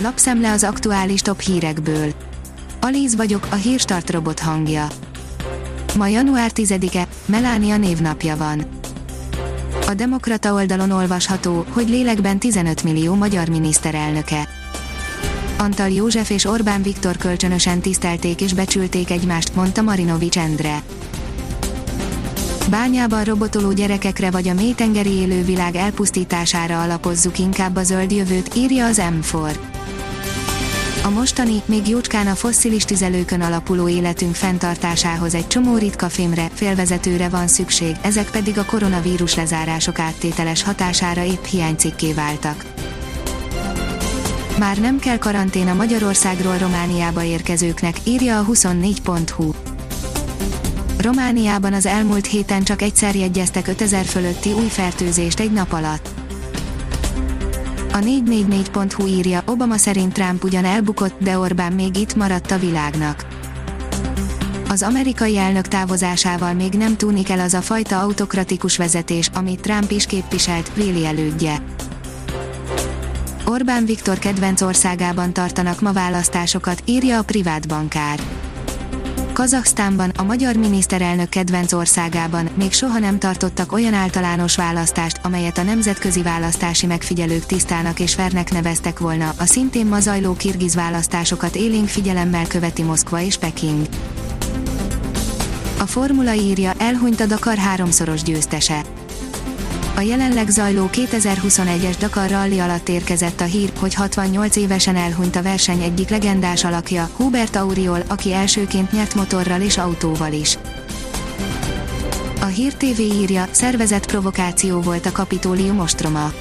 lapszemle az aktuális top hírekből. Alíz vagyok, a hírstart robot hangja. Ma január 10-e, Melánia névnapja van. A Demokrata oldalon olvasható, hogy lélekben 15 millió magyar miniszterelnöke. Antal József és Orbán Viktor kölcsönösen tisztelték és becsülték egymást, mondta Marinovics Endre. Bányában robotoló gyerekekre vagy a mélytengeri élővilág elpusztítására alapozzuk inkább a zöld jövőt, írja az M4. A mostani, még jócskán a fosszilis tüzelőkön alapuló életünk fenntartásához egy csomó ritka fémre, félvezetőre van szükség, ezek pedig a koronavírus lezárások áttételes hatására épp hiánycikké váltak. Már nem kell karantén a Magyarországról Romániába érkezőknek, írja a 24.hu. Romániában az elmúlt héten csak egyszer jegyeztek 5000 fölötti új fertőzést egy nap alatt. A 444.hu írja, Obama szerint Trump ugyan elbukott, de Orbán még itt maradt a világnak. Az amerikai elnök távozásával még nem tűnik el az a fajta autokratikus vezetés, amit Trump is képviselt, véli elődje. Orbán Viktor kedvenc országában tartanak ma választásokat, írja a privát bankár. Kazaksztánban, a magyar miniszterelnök kedvenc országában még soha nem tartottak olyan általános választást, amelyet a nemzetközi választási megfigyelők tisztának és vernek neveztek volna, a szintén ma zajló kirgiz választásokat élénk figyelemmel követi Moszkva és Peking. A formula írja, elhunyt a Dakar háromszoros győztese. A jelenleg zajló 2021-es Dakar Rally alatt érkezett a hír, hogy 68 évesen elhunyt a verseny egyik legendás alakja, Hubert Auriol, aki elsőként nyert motorral és autóval is. A Hír TV írja, szervezett provokáció volt a kapitólium ostroma.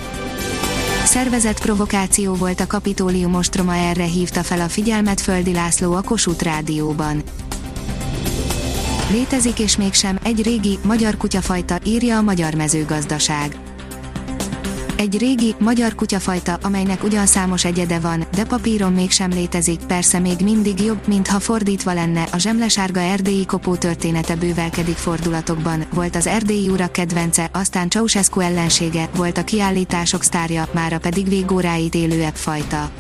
Szervezett provokáció volt a kapitólium ostroma erre hívta fel a figyelmet Földi László a Kossuth Rádióban. Létezik és mégsem egy régi, magyar kutyafajta, írja a Magyar Mezőgazdaság. Egy régi, magyar kutyafajta, amelynek ugyan számos egyede van, de papíron mégsem létezik, persze még mindig jobb, mintha fordítva lenne, a zsemlesárga erdélyi kopó története bővelkedik fordulatokban, volt az erdélyi urak kedvence, aztán Ceausescu ellensége, volt a kiállítások sztárja, mára pedig végóráit élő fajta.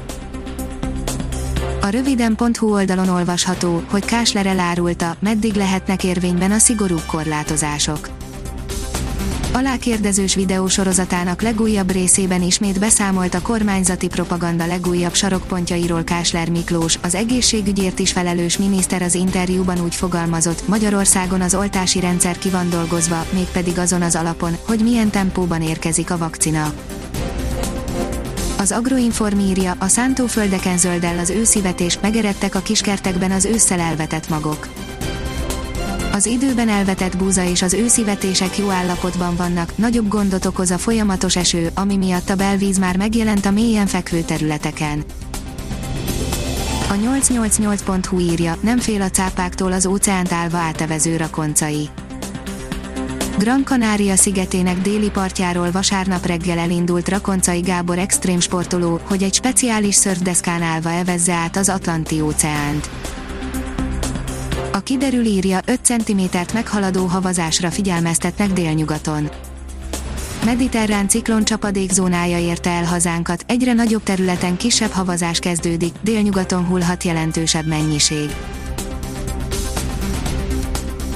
A röviden.hu oldalon olvasható, hogy Kásler elárulta, meddig lehetnek érvényben a szigorúbb korlátozások. Alákérdezős videósorozatának legújabb részében ismét beszámolt a kormányzati propaganda legújabb sarokpontjairól Kásler Miklós, az egészségügyért is felelős miniszter az interjúban úgy fogalmazott, Magyarországon az oltási rendszer ki van dolgozva, mégpedig azon az alapon, hogy milyen tempóban érkezik a vakcina. Az Agroinform írja, a szántóföldeken zöldel az őszivetés, megeredtek a kiskertekben az ősszel elvetett magok. Az időben elvetett búza és az őszivetések jó állapotban vannak, nagyobb gondot okoz a folyamatos eső, ami miatt a belvíz már megjelent a mélyen fekvő területeken. A 888.hu írja, nem fél a cápáktól az óceánt állva átevező rakoncai. Gran Canaria szigetének déli partjáról vasárnap reggel elindult Rakoncai Gábor extrém sportoló, hogy egy speciális szörfdeszkán állva evezze át az Atlanti óceánt. A kiderül írja 5 cm-t meghaladó havazásra figyelmeztetnek délnyugaton. Mediterrán ciklon csapadékzónája érte el hazánkat, egyre nagyobb területen kisebb havazás kezdődik, délnyugaton hullhat jelentősebb mennyiség.